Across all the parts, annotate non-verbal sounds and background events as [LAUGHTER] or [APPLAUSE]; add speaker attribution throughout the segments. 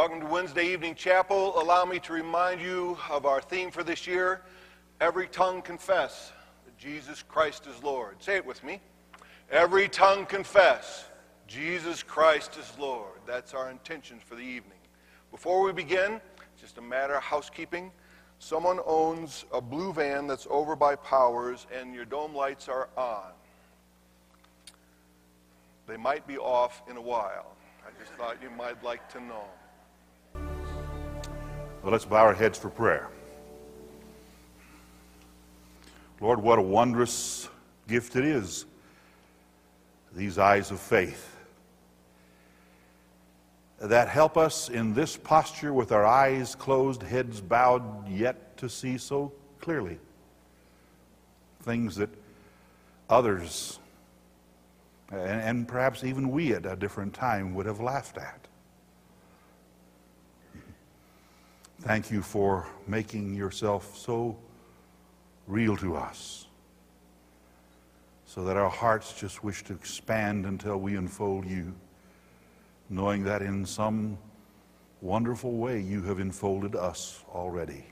Speaker 1: Welcome to Wednesday Evening Chapel. Allow me to remind you of our theme for this year Every tongue confess that Jesus Christ is Lord. Say it with me. Every tongue confess Jesus Christ is Lord. That's our intentions for the evening. Before we begin, just a matter of housekeeping. Someone owns a blue van that's over by Powers, and your dome lights are on. They might be off in a while. I just thought you might like to know.
Speaker 2: Well, let's bow our heads for prayer. Lord, what a wondrous gift it is, these eyes of faith, that help us in this posture with our eyes closed, heads bowed, yet to see so clearly things that others, and, and perhaps even we at a different time, would have laughed at. Thank you for making yourself so real to us so that our hearts just wish to expand until we unfold you, knowing that in some wonderful way you have enfolded us already.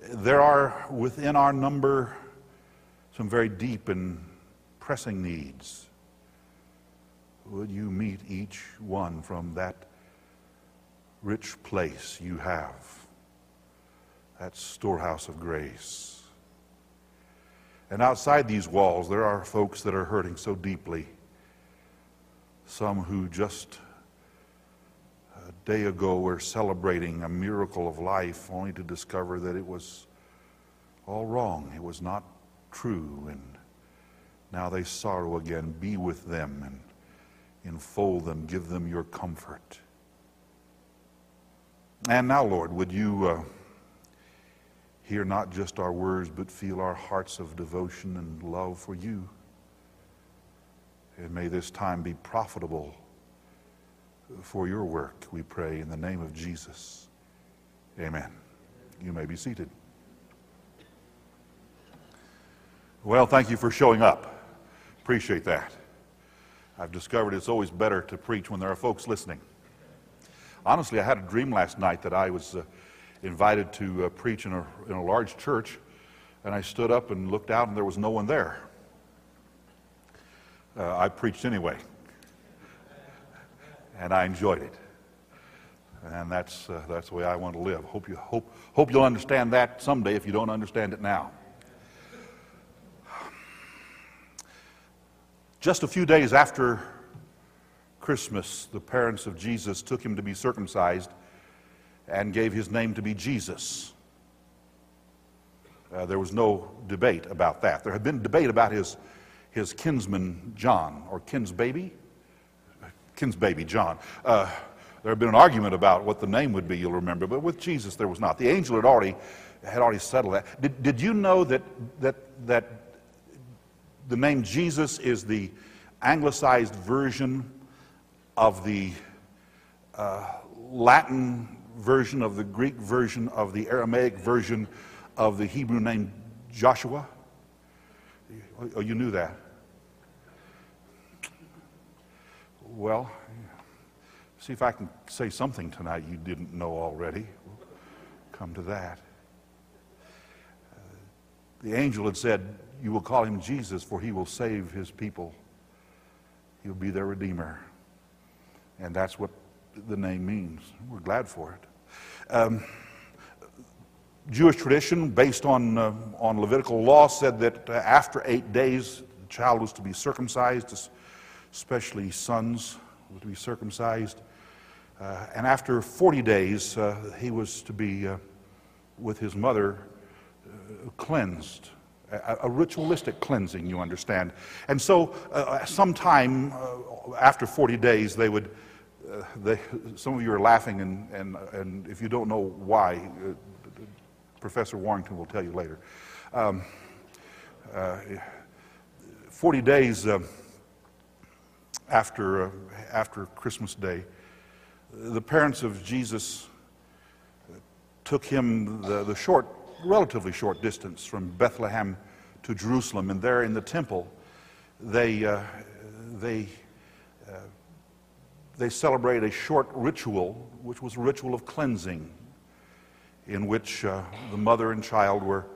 Speaker 2: There are within our number some very deep and pressing needs. Would you meet each one from that rich place you have, that storehouse of grace. And outside these walls, there are folks that are hurting so deeply. Some who just a day ago were celebrating a miracle of life only to discover that it was all wrong. It was not true. And now they sorrow again. Be with them and enfold them. Give them your comfort. And now, Lord, would you uh, hear not just our words, but feel our hearts of devotion and love for you? And may this time be profitable for your work, we pray, in the name of Jesus. Amen. You may be seated. Well, thank you for showing up. Appreciate that. I've discovered it's always better to preach when there are folks listening. Honestly, I had a dream last night that I was uh, invited to uh, preach in a, in a large church, and I stood up and looked out, and there was no one there. Uh, I preached anyway, and I enjoyed it. And that's, uh, that's the way I want to live. Hope, you, hope, hope you'll understand that someday if you don't understand it now. Just a few days after Christmas, the parents of Jesus took him to be circumcised and gave his name to be Jesus. Uh, there was no debate about that. There had been debate about his, his kinsman John, or kinsbaby, kinsbaby John. Uh, there had been an argument about what the name would be, you'll remember, but with Jesus there was not. The angel had already, had already settled that. Did, did you know that, that, that the name Jesus is the anglicized version of the uh, Latin version, of the Greek version, of the Aramaic version of the Hebrew name Joshua? Oh, you knew that? Well, see if I can say something tonight you didn't know already. We'll come to that. Uh, the angel had said, You will call him Jesus, for he will save his people. He'll be their redeemer. And that's what the name means. We're glad for it. Um, Jewish tradition, based on, uh, on Levitical law, said that uh, after eight days, the child was to be circumcised, especially sons were to be circumcised. Uh, and after 40 days, uh, he was to be, uh, with his mother, uh, cleansed. A, a, ritualistic cleansing, you understand. And so, sometime after 40 days, they would uh, they, some of you are laughing, and, and, and if you don't know why, uh, Professor Warrington will tell you later. Um, uh, 40 days uh, after, uh, after Christmas Day, the parents of Jesus took him the, the short, relatively short distance from Bethlehem to Jerusalem, and there in the temple, they, they they celebrate a short ritual, which was a ritual of cleansing, in which uh, the mother and child were,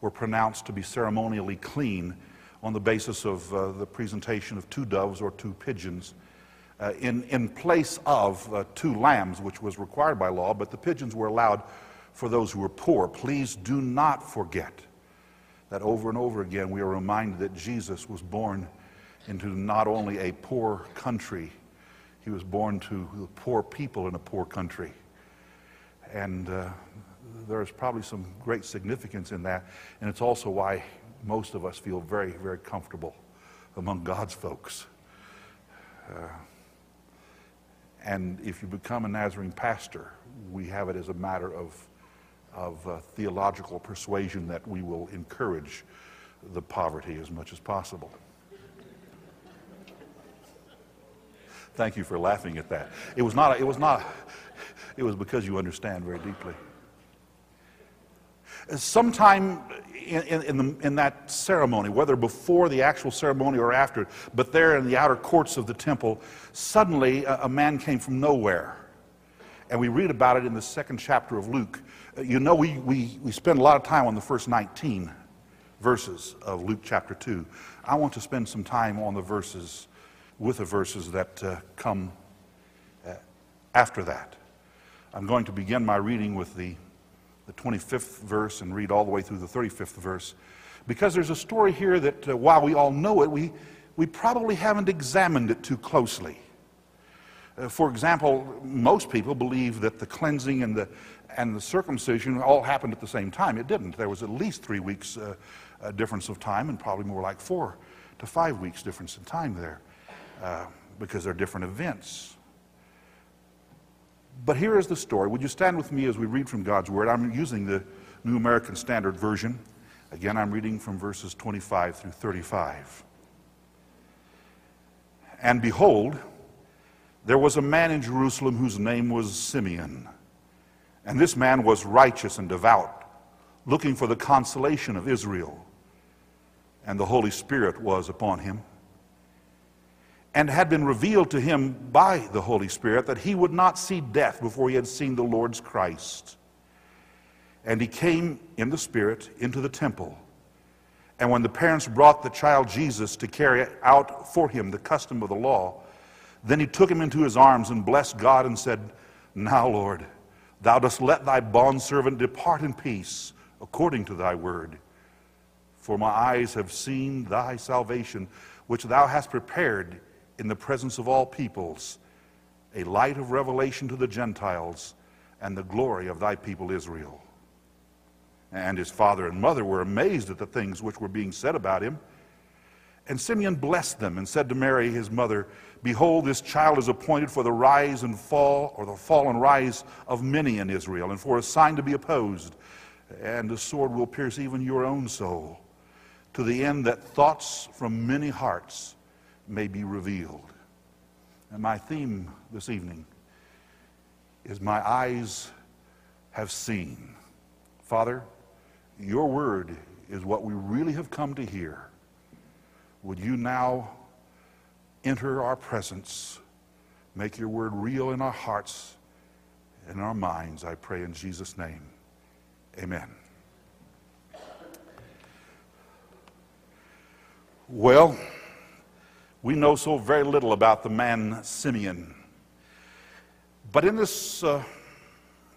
Speaker 2: were pronounced to be ceremonially clean on the basis of uh, the presentation of two doves or two pigeons. Uh, in, in place of uh, two lambs, which was required by law, but the pigeons were allowed for those who were poor. Please do not forget that over and over again we are reminded that Jesus was born into not only a poor country, he was born to poor people in a poor country. And uh, there's probably some great significance in that. And it's also why most of us feel very, very comfortable among God's folks. Uh, and if you become a Nazarene pastor, we have it as a matter of, of uh, theological persuasion that we will encourage the poverty as much as possible. Thank you for laughing at that. It was not, it was not, it was because you understand very deeply. Sometime in, in, in, the, in, that ceremony, whether before the actual ceremony or after, but there in the outer courts of the temple, suddenly a, a man came from nowhere. And we read about it in the second chapter of Luke. Uh, you know, we, we, we spend a lot of time on the first 19 verses of Luke chapter 2. I want to spend some time on the verses, with the verses that uh, come uh, after that. I'm going to begin my reading with the the 25th verse and read all the way through the 35th verse. Because there's a story here that uh, while we all know it, we, we probably haven't examined it too closely. Uh, for example, most people believe that the cleansing and the, and the circumcision all happened at the same time. It didn't. There was at least three weeks uh, difference of time, and probably more like four to five weeks difference in time there, uh, because they're different events. But here is the story. Would you stand with me as we read from God's Word? I'm using the New American Standard Version. Again, I'm reading from verses 25 through 35. And behold, there was a man in Jerusalem whose name was Simeon. And this man was righteous and devout, looking for the consolation of Israel. And the Holy Spirit was upon him and had been revealed to him by the Holy Spirit that he would not see death before he had seen the Lord's Christ. And he came in the Spirit into the temple. And when the parents brought the child Jesus to carry out for him the custom of the law, then he took him into his arms and blessed God and said, Now, Lord, thou dost let thy bondservant depart in peace according to thy word. For my eyes have seen thy salvation, which thou hast prepared in the presence of all peoples, a light of revelation to the Gentiles and the glory of thy people Israel. And his father and mother were amazed at the things which were being said about him. And Simeon blessed them and said to Mary, his mother, Behold, this child is appointed for the rise and fall, or the fall and rise of many in Israel, and for a sign to be opposed. And the sword will pierce even your own soul, to the end that thoughts from many hearts may be revealed. And my theme this evening is My Eyes Have Seen. Father, your word is what we really have come to hear. Would you now enter our presence, make your word real in our hearts and our minds, I pray in Jesus' name. Amen. Well, we know so very little about the man Simeon. But in this, uh,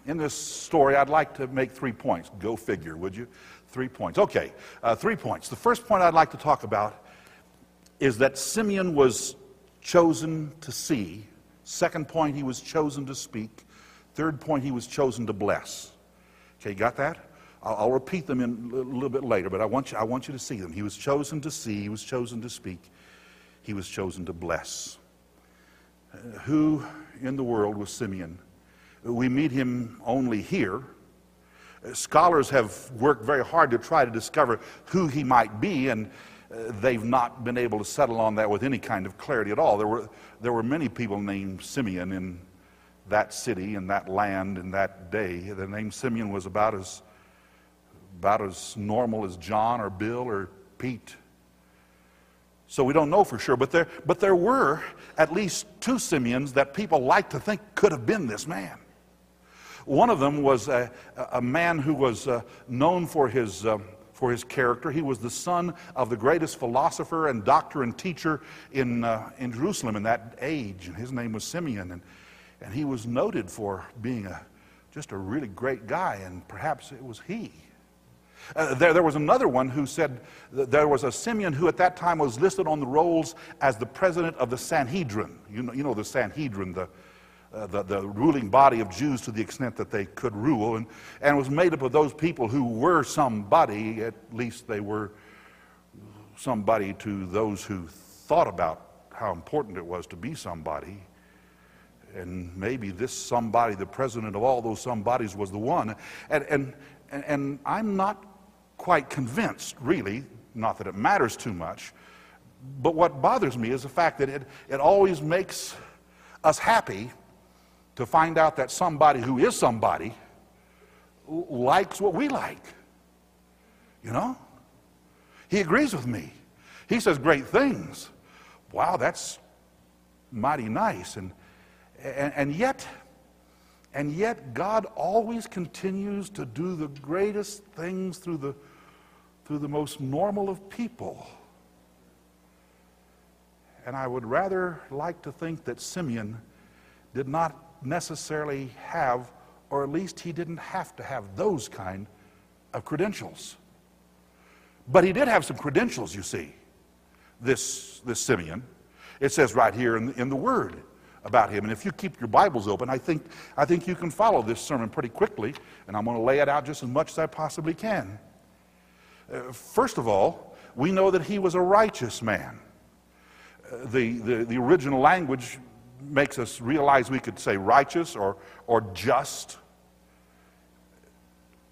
Speaker 2: in this story, I'd like to make three points. Go figure, would you? Three points. Okay, uh, three points. The first point I'd like to talk about is that Simeon was chosen to see. Second point, he was chosen to speak. Third point, he was chosen to bless. Okay, got that? I'll, I'll repeat them in a little bit later, but I want, you, I want you to see them. He was chosen to see, he was chosen to speak, he was chosen to bless. Uh, who in the world was Simeon? We meet him only here. Uh, scholars have worked very hard to try to discover who he might be, and uh, they've not been able to settle on that with any kind of clarity at all. There were, there were many people named Simeon in that city, in that land, in that day. The name Simeon was about as, about as normal as John or Bill or Pete. So we don't know for sure, but there, but there were at least two Simeons that people like to think could have been this man. One of them was a, a man who was uh, known for his, uh, for his character. He was the son of the greatest philosopher and doctor and teacher in, uh, in Jerusalem in that age, and his name was Simeon. And, and he was noted for being a, just a really great guy, and perhaps it was he. Uh, there, there was another one who said there was a Simeon who at that time was listed on the rolls as the president of the Sanhedrin. You know, you know the Sanhedrin, the, uh, the, the, ruling body of Jews to the extent that they could rule, and, and was made up of those people who were somebody, at least they were somebody to those who thought about how important it was to be somebody. And maybe this somebody, the president of all those somebodies, was the one. And, and, and I'm not quite convinced, really, not that it matters too much, but what bothers me is the fact that it, it always makes us happy to find out that somebody who is somebody likes what we like. You know? He agrees with me. He says great things. Wow, that's mighty nice. And, and, and yet, and yet God always continues to do the greatest things through the, through the most normal of people. And I would rather like to think that Simeon did not necessarily have, or at least he didn't have to have those kind of credentials. But he did have some credentials, you see, this, this Simeon. It says right here in, in the Word about him. And if you keep your Bibles open, I think, I think you can follow this sermon pretty quickly, and I'm going to lay it out just as much as I possibly can. First of all, we know that he was a righteous man. The, the, the original language makes us realize we could say righteous or, or just.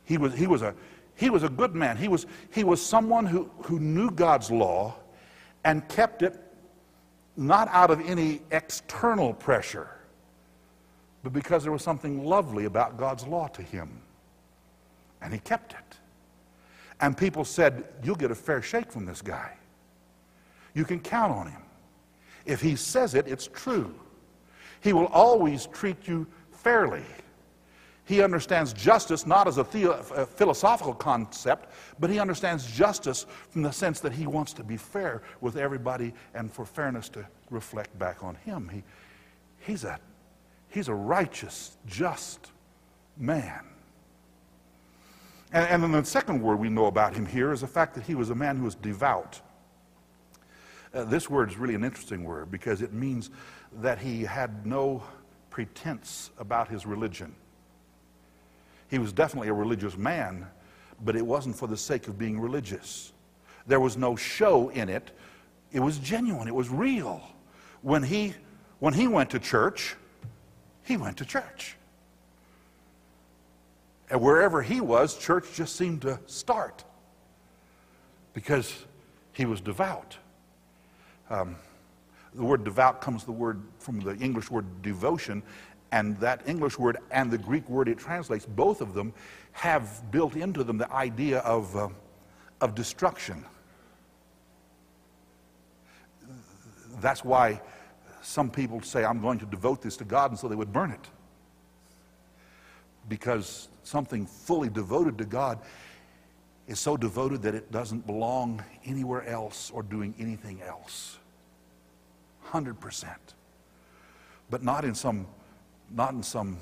Speaker 2: He was, he, was a, he was a good man. He was, he was someone who, who knew God's law and kept it not out of any external pressure, but because there was something lovely about God's law to him. And he kept it. And people said, You'll get a fair shake from this guy. You can count on him. If he says it, it's true. He will always treat you fairly. He understands justice not as a, a, philosophical concept, but he understands justice from the sense that he wants to be fair with everybody and for fairness to reflect back on him. He, he's, a, he's a righteous, just man. And, and then the second word we know about him here is the fact that he was a man who was devout. Uh, this word is really an interesting word because it means that he had no pretense about his religion. He was definitely a religious man, but it wasn't for the sake of being religious. There was no show in it. It was genuine, it was real. When he, when he went to church, he went to church. And wherever he was, church just seemed to start because he was devout. Um, the word devout comes the word from the English word devotion, and that English word and the Greek word it translates, both of them have built into them the idea of, uh, of destruction. That's why some people say, I'm going to devote this to God, and so they would burn it. Because something fully devoted to God is so devoted that it doesn't belong anywhere else or doing anything else. 100%. But not in some, not in some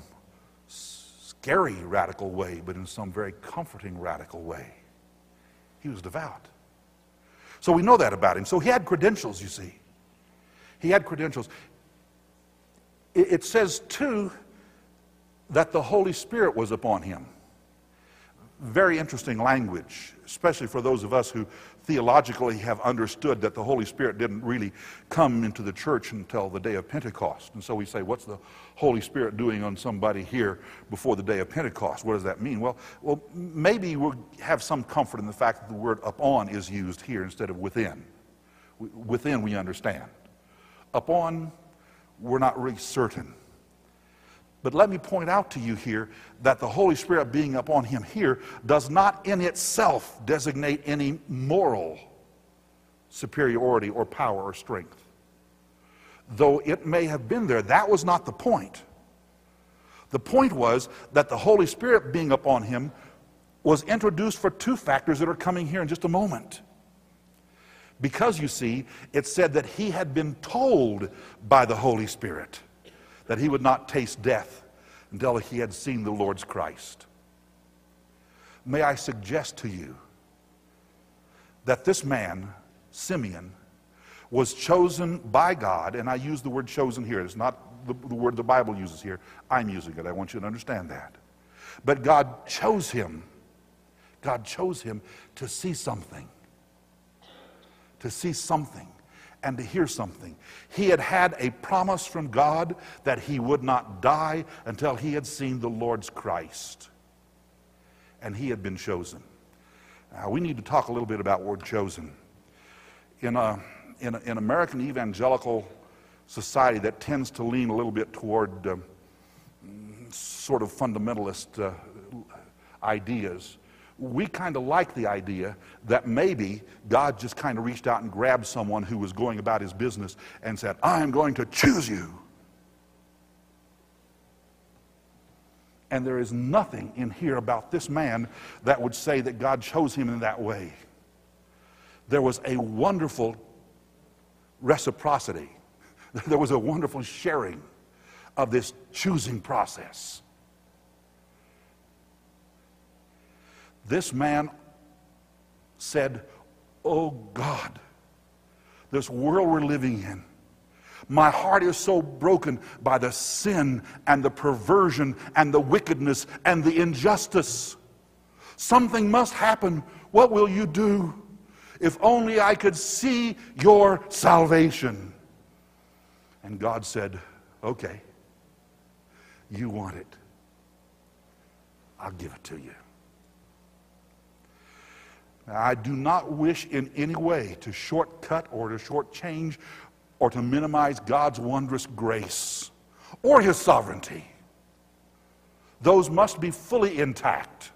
Speaker 2: scary radical way, but in some very comforting radical way. He was devout. So we know that about him. So he had credentials, you see. He had credentials. It says, too, that the Holy Spirit was upon him. Very interesting language, especially for those of us who theologically have understood that the Holy Spirit didn't really come into the church until the day of Pentecost. And so we say, what's the Holy Spirit doing on somebody here before the day of Pentecost? What does that mean? Well, well maybe we'll have some comfort in the fact that the word upon is used here instead of within. Within, we understand. Upon, we're not really certain. But let me point out to you here that the Holy Spirit being upon him here does not in itself designate any moral superiority or power or strength. Though it may have been there, that was not the point. The point was that the Holy Spirit being upon him was introduced for two factors that are coming here in just a moment. Because you see, it said that he had been told by the Holy Spirit that he would not taste death until he had seen the Lord's Christ. May I suggest to you that this man, Simeon, was chosen by God, and I use the word chosen here. It's not the, the, word the Bible uses here. I'm using it. I want you to understand that. But God chose him. God chose him to see something. To see something and to hear something. He had had a promise from God that he would not die until he had seen the Lord's Christ. And he had been chosen. Now, we need to talk a little bit about word chosen. In, a, in, a, in American evangelical society that tends to lean a little bit toward uh, sort of fundamentalist uh, ideas, we kind of like the idea that maybe God just kind of reached out and grabbed someone who was going about his business and said, I'm going to choose you. And there is nothing in here about this man that would say that God chose him in that way. There was a wonderful reciprocity, [LAUGHS] there was a wonderful sharing of this choosing process. This man said, Oh God, this world we're living in, my heart is so broken by the sin and the perversion and the wickedness and the injustice. Something must happen. What will you do? If only I could see your salvation. And God said, Okay, you want it. I'll give it to you. I do not wish in any way to shortcut or to shortchange or to minimize God's wondrous grace or his sovereignty. Those must be fully intact.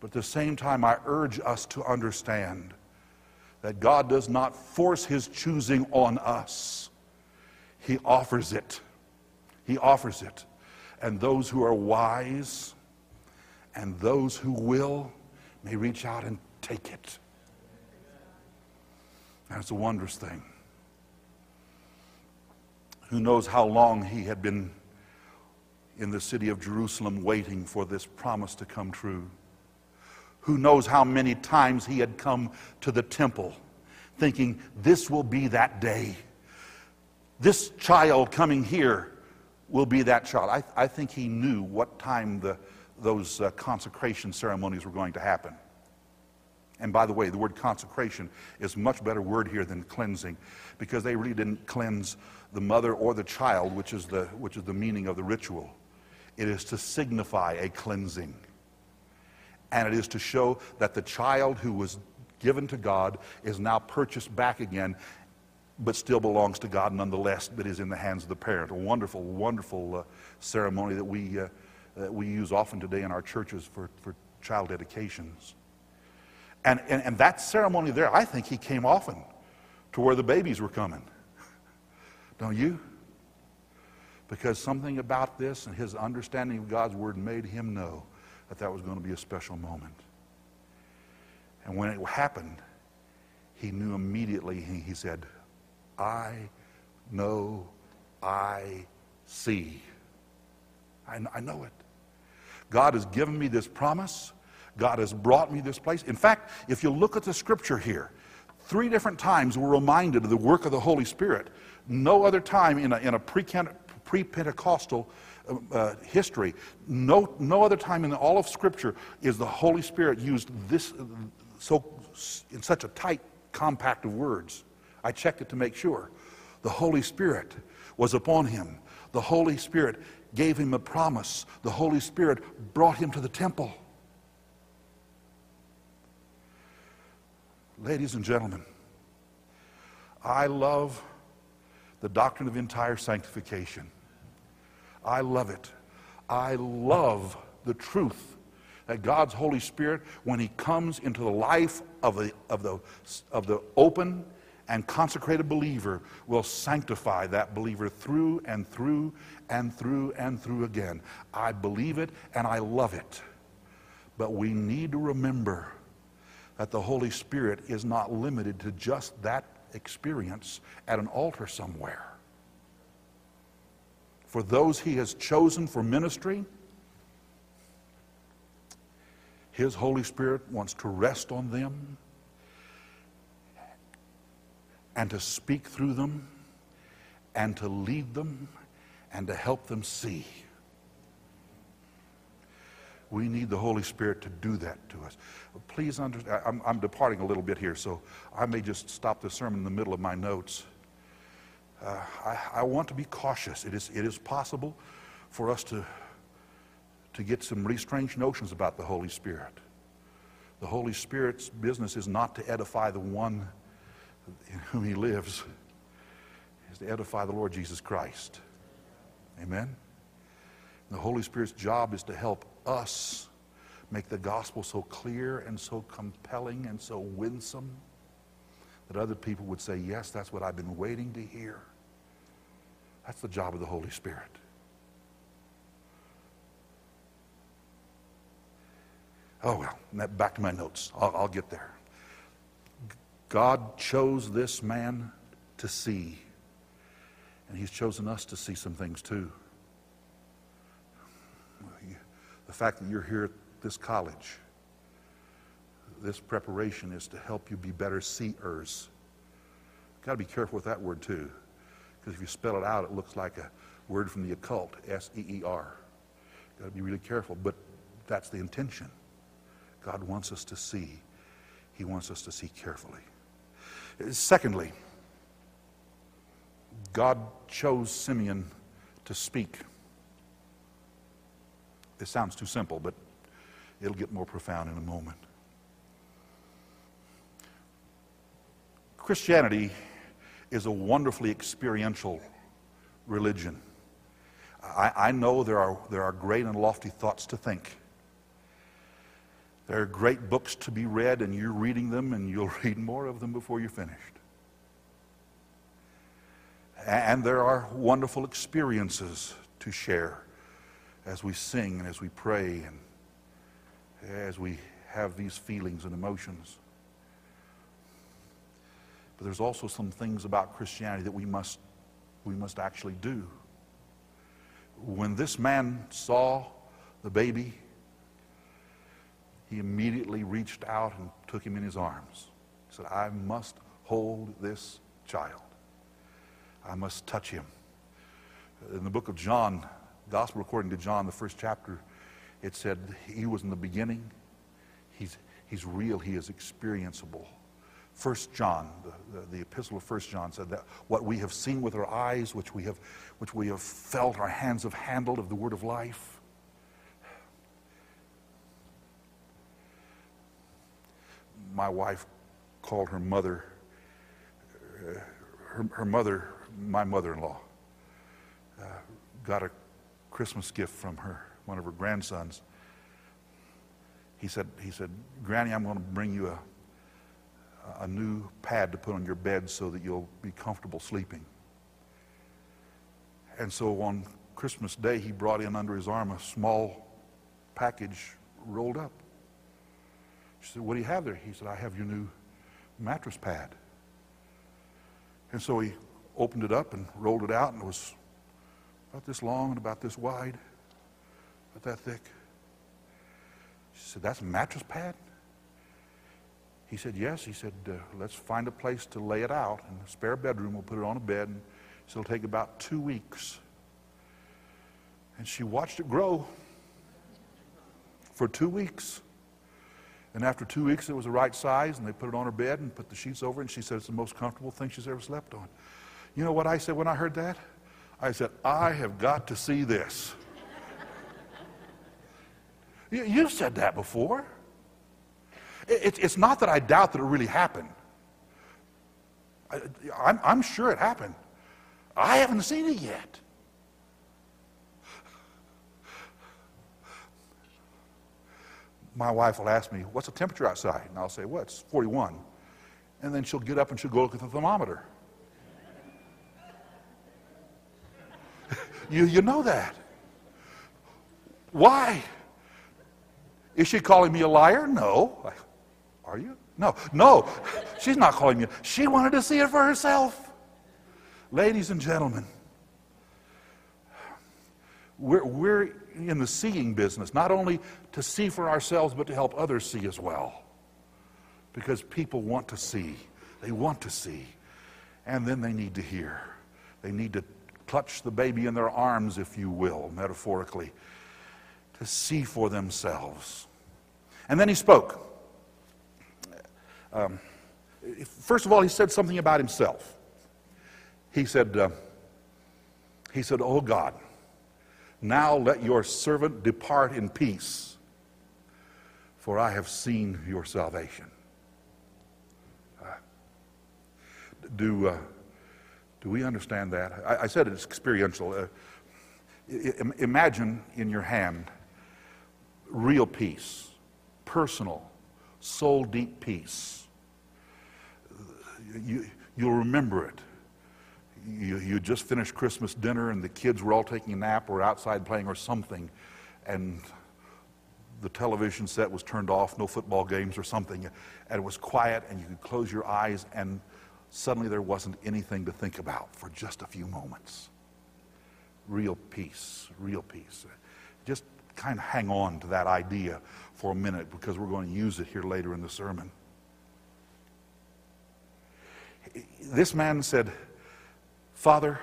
Speaker 2: But at the same time, I urge us to understand that God does not force his choosing on us, he offers it. He offers it. And those who are wise and those who will may reach out and take it. That's a wondrous thing. Who knows how long he had been in the city of Jerusalem waiting for this promise to come true? Who knows how many times he had come to the temple thinking, This will be that day. This child coming here will be that child. I, I think he knew what time the those uh, consecration ceremonies were going to happen. And by the way, the word consecration is a much better word here than cleansing because they really didn't cleanse the mother or the child, which is the, which is the meaning of the ritual. It is to signify a cleansing. And it is to show that the child who was given to God is now purchased back again, but still belongs to God nonetheless, but is in the hands of the parent. A wonderful, wonderful uh, ceremony that we. Uh, that we use often today in our churches for, for child dedications. And, and, and that ceremony there, I think he came often to where the babies were coming. [LAUGHS] Don't you? Because something about this and his understanding of God's word made him know that that was going to be a special moment. And when it happened, he knew immediately, he, said, I know, I see. I, I know it. God has given me this promise. God has brought me this place. In fact, if you look at the scripture here, three different times we're reminded of the work of the Holy Spirit. No other time in a, in a pre Pentecostal uh, uh, history, no, no other time in all of Scripture is the Holy Spirit used this so in such a tight, compact of words. I checked it to make sure. The Holy Spirit was upon him. The Holy Spirit gave him a promise. The Holy Spirit brought him to the temple. Ladies and gentlemen, I love the doctrine of entire sanctification. I love it. I love the truth that God's Holy Spirit, when He comes into the life of the, of the, of the open and consecrated believer, will sanctify that believer through and through and through and through again. I believe it and I love it. But we need to remember that the Holy Spirit is not limited to just that experience at an altar somewhere. For those He has chosen for ministry, His Holy Spirit wants to rest on them and to speak through them and to lead them and to help them see. We need the Holy Spirit to do that to us. Please understand, I'm, I'm, departing a little bit here, so I may just stop the sermon in the middle of my notes. Uh, I, I, want to be cautious. It is, it is possible for us to, to get some really strange notions about the Holy Spirit. The Holy Spirit's business is not to edify the one in [LAUGHS] whom he lives, is to edify the Lord Jesus Christ. Amen? The Holy Spirit's job is to help us make the gospel so clear and so compelling and so winsome that other people would say, Yes, that's what I've been waiting to hear. That's the job of the Holy Spirit. Oh, well, back to my notes. I'll, I'll get there. God chose this man to see, and he's chosen us to see some things too the fact that you're here at this college. This preparation is to help you be better seers. Got to be careful with that word too, because if you spell it out, it looks like a word from the occult, S E E R. Got to be really careful, but that's the intention. God wants us to see. He wants us to see carefully. Secondly, God chose Simeon to speak. It sounds too simple, but it'll get more profound in a moment. Christianity is a wonderfully experiential religion. I, I, know there are, there are great and lofty thoughts to think. There are great books to be read, and you're reading them, and you'll [LAUGHS] read more of them before you're finished. And there are wonderful experiences to share as we sing and as we pray and as we have these feelings and emotions. But there's also some things about Christianity that we must, we must actually do. When this man saw the baby, he immediately reached out and took him in his arms. He said, I must hold this child. I must touch him. In the book of John, Gospel according to John, the first chapter, it said he was in the beginning. He's, he's real. He is experienceable. First John, the, the, the, epistle of First John said that what we have seen with our eyes, which we have, which we have felt, our hands have handled of the word of life. My wife called her mother, uh, her, her mother, my mother-in-law, uh, got a Christmas gift from her, one of her grandsons. He said, he said, Granny, I'm going to bring you a, a new pad to put on your bed so that you'll be comfortable sleeping. And so on Christmas Day, he brought in under his arm a small package rolled up. She said, What do you have there? He said, I have your new mattress pad. And so he opened it up and rolled it out, and it was about this long and about this wide, about that thick. She said, That's a mattress pad? He said, Yes. He said, uh, Let's find a place to lay it out in a spare bedroom. We'll put it on a bed. And so it'll take about two weeks. And she watched it grow for two weeks. And after two weeks, it was the right size, and they put it on her bed and put the sheets over it, and she said it's the most comfortable thing she's ever slept on. You know what I said when I heard that? I said, I have got to see this. [LAUGHS] you, you've said that before. It, it's not that I doubt that it really happened. I, I'm, I'm sure it happened. I haven't seen it yet. My wife will ask me, What's the temperature outside? And I'll say, Well, it's 41. And then she'll get up and she'll go look at the thermometer. [LAUGHS] you, you know that. Why? Is she calling me a liar? No. Are you? No. No. She's not calling me. She wanted to see it for herself. Ladies and gentlemen, we're, we're in the seeing business, not only to see for ourselves, but to help others see as well. Because people want to see. They want to see. And then they need to hear. They need to clutch the baby in their arms, if you will, metaphorically, to see for themselves. And then he spoke. Um, first of all, he said something about himself. He said, uh, he said, Oh God, now let your servant depart in peace, for I have seen your salvation. Uh, do, uh, do we understand that? I, I said it's experiential. Uh, imagine in your hand real peace, personal, soul deep peace. You, you'll remember it you, you just finished Christmas dinner and the kids were all taking a nap or outside playing or something, and the television set was turned off, no football games or something, and it was quiet, and you could close your eyes, and suddenly there wasn't anything to think about for just a few moments. Real peace, real peace. Just kind of hang on to that idea for a minute because we're going to use it here later in the sermon. This man said, Father,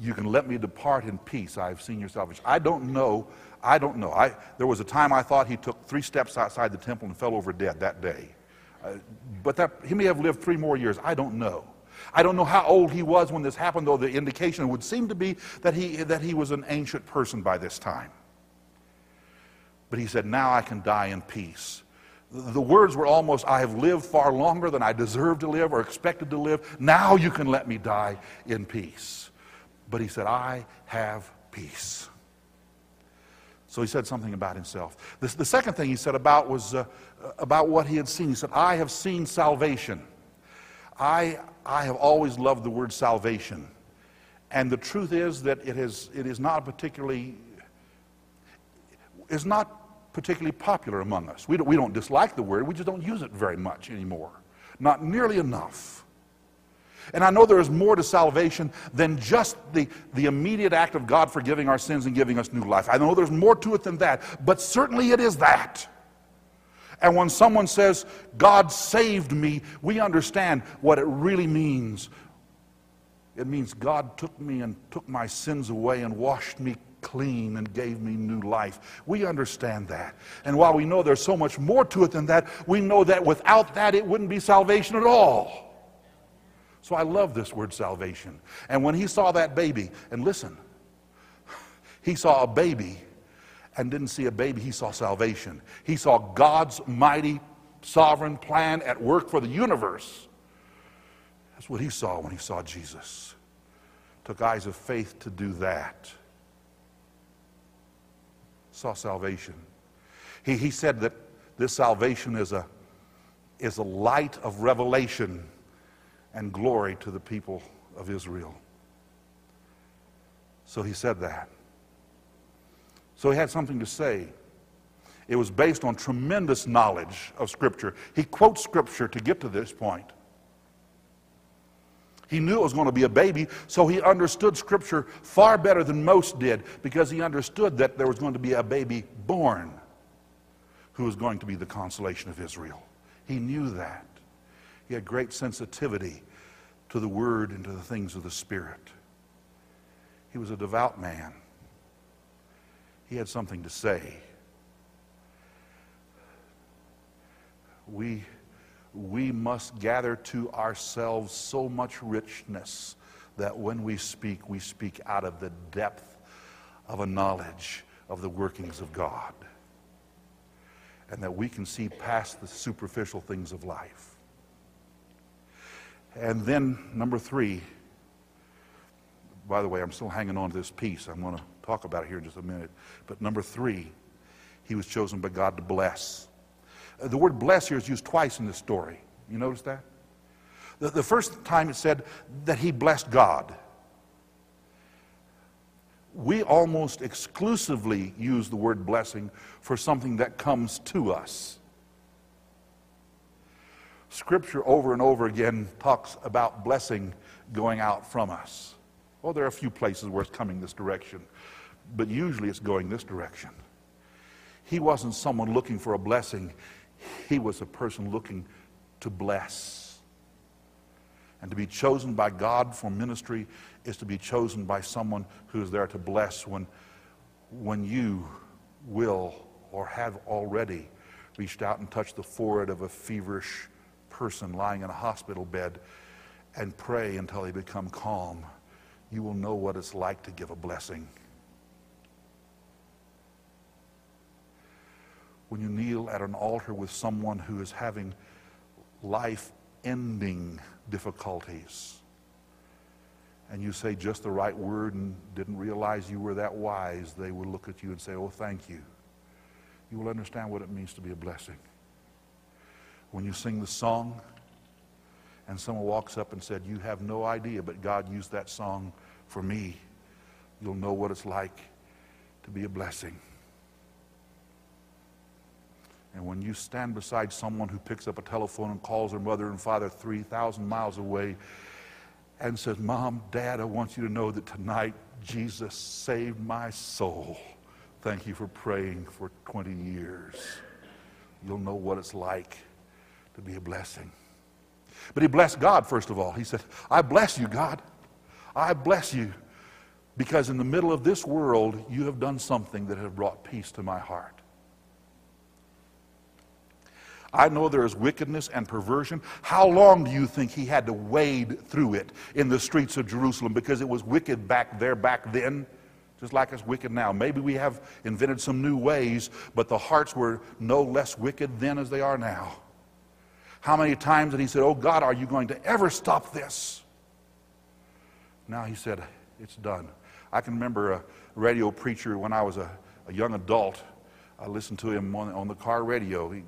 Speaker 2: you can let me depart in peace. I've seen your salvation. I don't know. I don't know. I, there was a time I thought he took three steps outside the temple and fell over dead that day. Uh, but that, he may have lived three more years. I don't know. I don't know how old he was when this happened, though the indication would seem to be that he, that he was an ancient person by this time. But he said, Now I can die in peace. The words were almost, I have lived far longer than I deserve to live or expected to live. Now you can let me die in peace. But he said, I have peace. So he said something about himself. The, the second thing he said about was uh, about what he had seen. He said, I have seen salvation. I, I have always loved the word salvation. And the truth is that it is, it is not particularly, is not particularly popular among us. We don't, we don't dislike the word, we just don't use it very much anymore. Not nearly enough. And I know there is more to salvation than just the, the immediate act of God forgiving our sins and giving us new life. I know there's more to it than that, but certainly it is that. And when someone says, God saved me, we understand what it really means. It means God took me and took my sins away and washed me clean and gave me new life. We understand that. And while we know there's so much more to it than that, we know that without that it wouldn't be salvation at all. So I love this word salvation. And when he saw that baby, and listen, he saw a baby and didn't see a baby, he saw salvation. He saw God's mighty sovereign plan at work for the universe. That's what he saw when he saw Jesus. Took eyes of faith to do that saw salvation. He, he said that this salvation is a, is a light of revelation and glory to the people of Israel. So he said that. So he had something to say. It was based on tremendous knowledge of Scripture. He quotes Scripture to get to this point. He knew it was going to be a baby, so he understood Scripture far better than most did because he understood that there was going to be a baby born who was going to be the consolation of Israel. He knew that. He had great sensitivity to the Word and to the things of the Spirit. He was a devout man. He had something to say. We we must gather to ourselves so much richness that when we speak, we speak out of the depth of a knowledge of the workings of God. And that we can see past the superficial things of life. And then, number three, by the way, I'm still hanging on to this piece. I'm going to talk about it here in just a minute. But number three, he was chosen by God to bless. The word bless here is used twice in this story. You notice that? The, the first time it said that he blessed God. We almost exclusively use the word blessing for something that comes to us. Scripture over and over again talks about blessing going out from us. Well, there are a few places where it's coming this direction, but usually it's going this direction. He wasn't someone looking for a blessing, he was a person looking to bless. And to be chosen by God for ministry is to be chosen by someone who is there to bless when, when you will or have already reached out and touched the forehead of a feverish person lying in a hospital bed and pray until they become calm. You will know what it's like to give a blessing. When you kneel at an altar with someone who is having life ending difficulties, and you say just the right word and didn't realize you were that wise, they will look at you and say, Oh, thank you. You will understand what it means to be a blessing. When you sing the song, and someone walks up and said, You have no idea, but God used that song for me, you'll know what it's like to be a blessing. And when you stand beside someone who picks up a telephone and calls their mother and father 3,000 miles away and says, Mom, Dad, I want you to know that tonight Jesus saved my soul. Thank you for praying for 20 years. You'll know what it's like to be a blessing. But he blessed God, first of all. He said, I bless you, God. I bless you because in the middle of this world, you have done something that has brought peace to my heart. I know there is wickedness and perversion. How long do you think he had to wade through it in the streets of Jerusalem because it was wicked back there back then? Just like it's wicked now. Maybe we have invented some new ways, but the hearts were no less wicked then as they are now. How many times did he say, Oh God, are you going to ever stop this? Now he said, It's done. I can remember a radio preacher when I was a, a young adult. I listened to him on, on the car radio. He,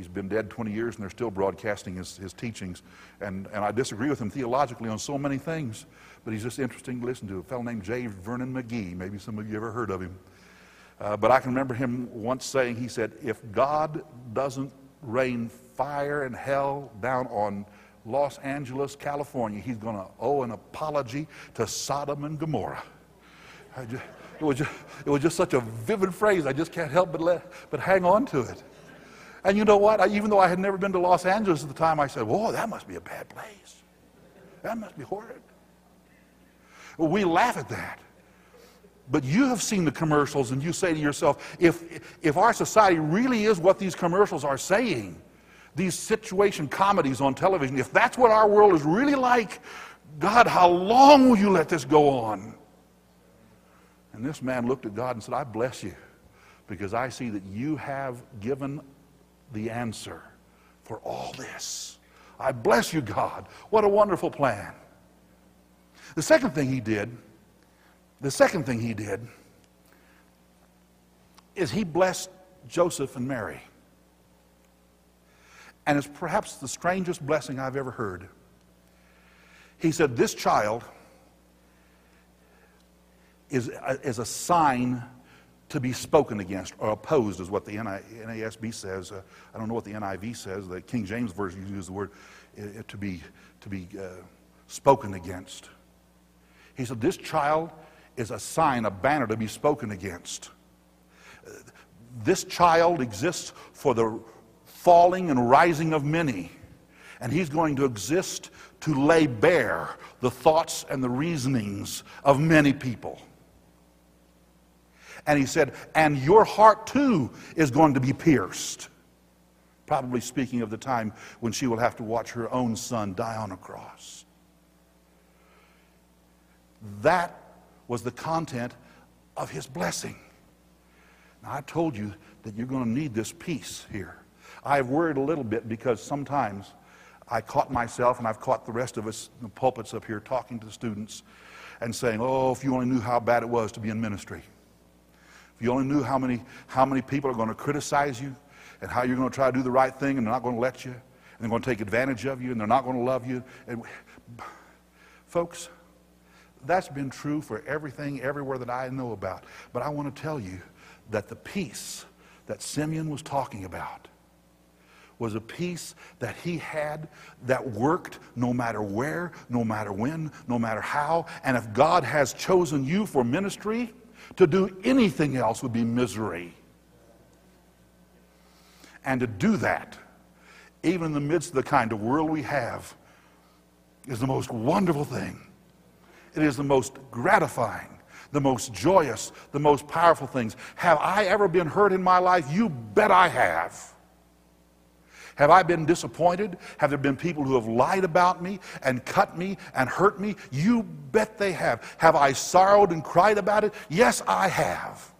Speaker 2: he's been dead 20 years and they're still broadcasting his, his teachings. And, and I disagree with him theologically on so many things, but he's just interesting to listen to. A fellow named J. Vernon McGee. Maybe some of you ever heard of him. Uh, but I can remember him once saying, he said, If God doesn't rain fire and hell down on Los Angeles, California, he's going to owe an apology to Sodom and Gomorrah. Just, it, was just, it was just such a vivid phrase. I just can't help but, let, but hang on to it. And you know what? I, even though I had never been to Los Angeles at the time, I said, Whoa, that must be a bad place. That must be horrid. We laugh at that. But you have seen the commercials and you say to yourself, if, if our society really is what these commercials are saying, these situation comedies on television, if that's what our world is really like, God, how long will you let this go on? And this man looked at God and said, I bless you because I see that you have given the answer for all this. I bless you, God. What a wonderful plan. The second thing he did, the second thing he did is he blessed Joseph and Mary. And it's perhaps the strangest blessing I've ever heard. He said, This child is a, is a sign to be spoken against or opposed, is what the NASB says. Uh, I don't know what the NIV says. The King James Version uses the word uh, to be, to be uh, spoken against. He said, This child is a sign, a banner to be spoken against. Uh, this child exists for the falling and rising of many. And he's going to exist to lay bare the thoughts and the reasonings of many people. And he said, and your heart too is going to be pierced. Probably speaking of the time when she will have to watch her own son die on a cross. That was the content of his blessing. Now, I told you that you're going to need this peace here. I've worried a little bit because sometimes I caught myself, and I've caught the rest of us in the pulpits up here talking to the students and saying, Oh, if you only knew how bad it was to be in ministry. You only knew how many, how many people are going to criticize you and how you're going to try to do the right thing and they're not going to let you and they're going to take advantage of you and they're not going to love you. And, folks, that's been true for everything, everywhere that I know about. But I want to tell you that the peace that Simeon was talking about was a peace that he had that worked no matter where, no matter when, no matter how. And if God has chosen you for ministry, to do anything else would be misery. And to do that, even in the midst of the kind of world we have, is the most wonderful thing. It is the most gratifying, the most joyous, the most powerful things. Have I ever been hurt in my life? You bet I have. Have I been disappointed? Have there been people who have lied about me and cut me and hurt me? You bet they have. Have I sorrowed and cried about it? Yes, I have.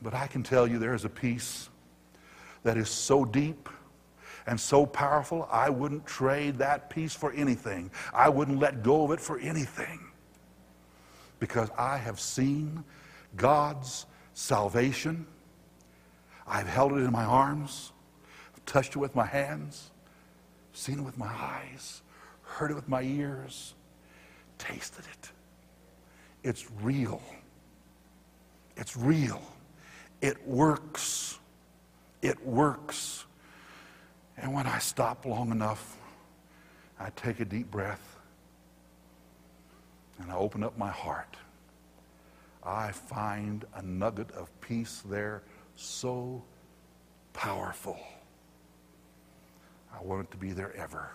Speaker 2: But I can tell you there is a peace that is so deep and so powerful, I wouldn't trade that peace for anything. I wouldn't let go of it for anything. Because I have seen God's salvation. I've held it in my arms, touched it with my hands, seen it with my eyes, heard it with my ears, tasted it. It's real. It's real. It works. It works. And when I stop long enough, I take a deep breath and I open up my heart. I find a nugget of peace there so powerful. I want it to be there ever.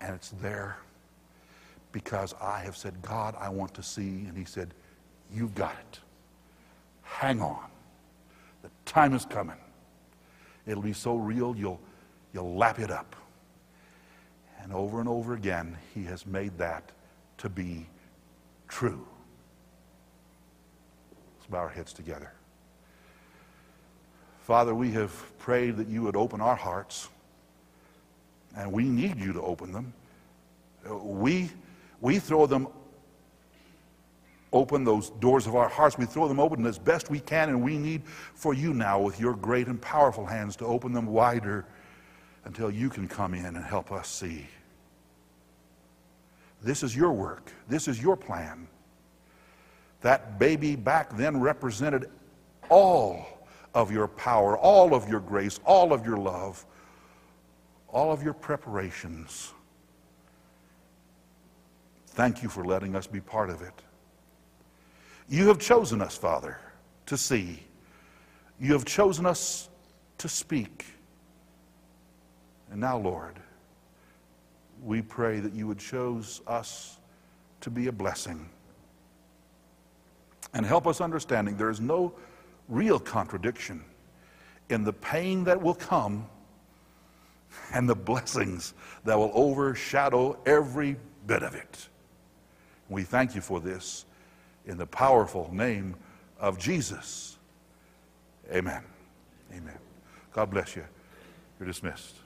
Speaker 2: And it's there because I have said, God, I want to see. And He said, You've got it. Hang on. The time is coming. It'll be so real, you'll, you'll lap it up. And over and over again, he has made that to be true. Let's bow our heads together. Father, we have prayed that you would open our hearts, and we need you to open them. We, we throw them open those doors of our hearts. We throw them open as best we can, and we need for you now, with your great and powerful hands, to open them wider until you can come in and help us see. This is your work, this is your plan. That baby back then represented all of your power, all of your grace, all of your love, all of your preparations. Thank you for letting us be part of it. You have chosen us, Father, to see. You have chosen us to speak. And now, Lord, we pray that you would choose us to be a blessing. And help us understanding there is no real contradiction in the pain that will come and the blessings that will overshadow every bit of it. We thank you for this in the powerful name of Jesus. Amen. Amen. God bless you. You're dismissed.